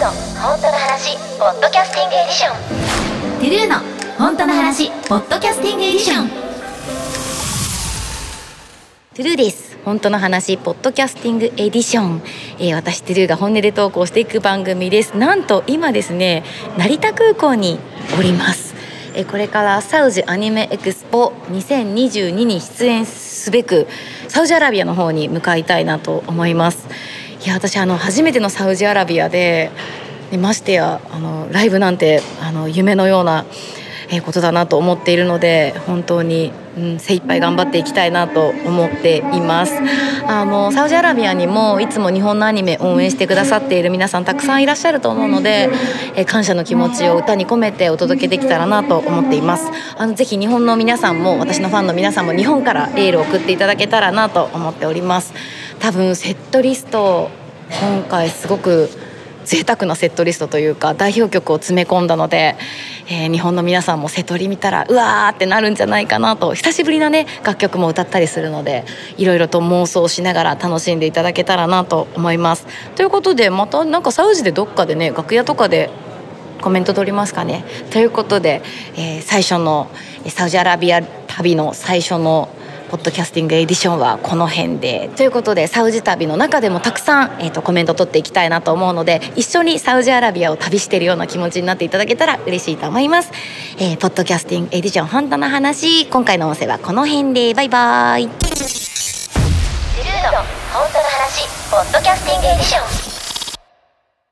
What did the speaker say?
の本当の話 podcasting edition。トゥルーの本当の話 podcasting edition。トゥルーです。本当の話 podcasting edition、えー、私トゥルーが本音で投稿していく番組です。なんと今ですね成田空港におります。えこれからサウジアニメエクスポ2022に出演すべくサウジアラビアの方に向かいたいなと思います。いや私あの初めてのサウジアラビアでましてやあのライブなんてあの夢のようなえことだなと思っているので本当に、うん、精一杯頑張っていきたいなと思っています。あのサウジアラビアにもいつも日本のアニメ応援してくださっている皆さんたくさんいらっしゃると思うので、え感謝の気持ちを歌に込めてお届けできたらなと思っています。あのぜひ日本の皆さんも私のファンの皆さんも日本からエールを送っていただけたらなと思っております。多分セットリスト今回すごく贅沢なセットリストというか代表曲を詰め込んだので、えー、日本の皆さんも瀬戸り見たらうわーってなるんじゃないかなと久しぶりなね楽曲も歌ったりするのでいろいろと妄想しながら楽しんでいただけたらなと思います。ということでまたなんかサウジでどっかでね楽屋とかでコメント取りますかね。ということで、えー、最初のサウジアラビア旅の最初のポッドキャスティングエディションはこの辺で。ということでサウジ旅の中でもたくさん、えーと、コメント取っていきたいなと思うので一緒にサウジアラビアを旅しているような気持ちになっていただけたら嬉しいと思います、えー、ポッドキャスティングエディション本当の話今回の音声はこの辺で。バイバイ。ルーの本当の話ポッドキャスティングエディション。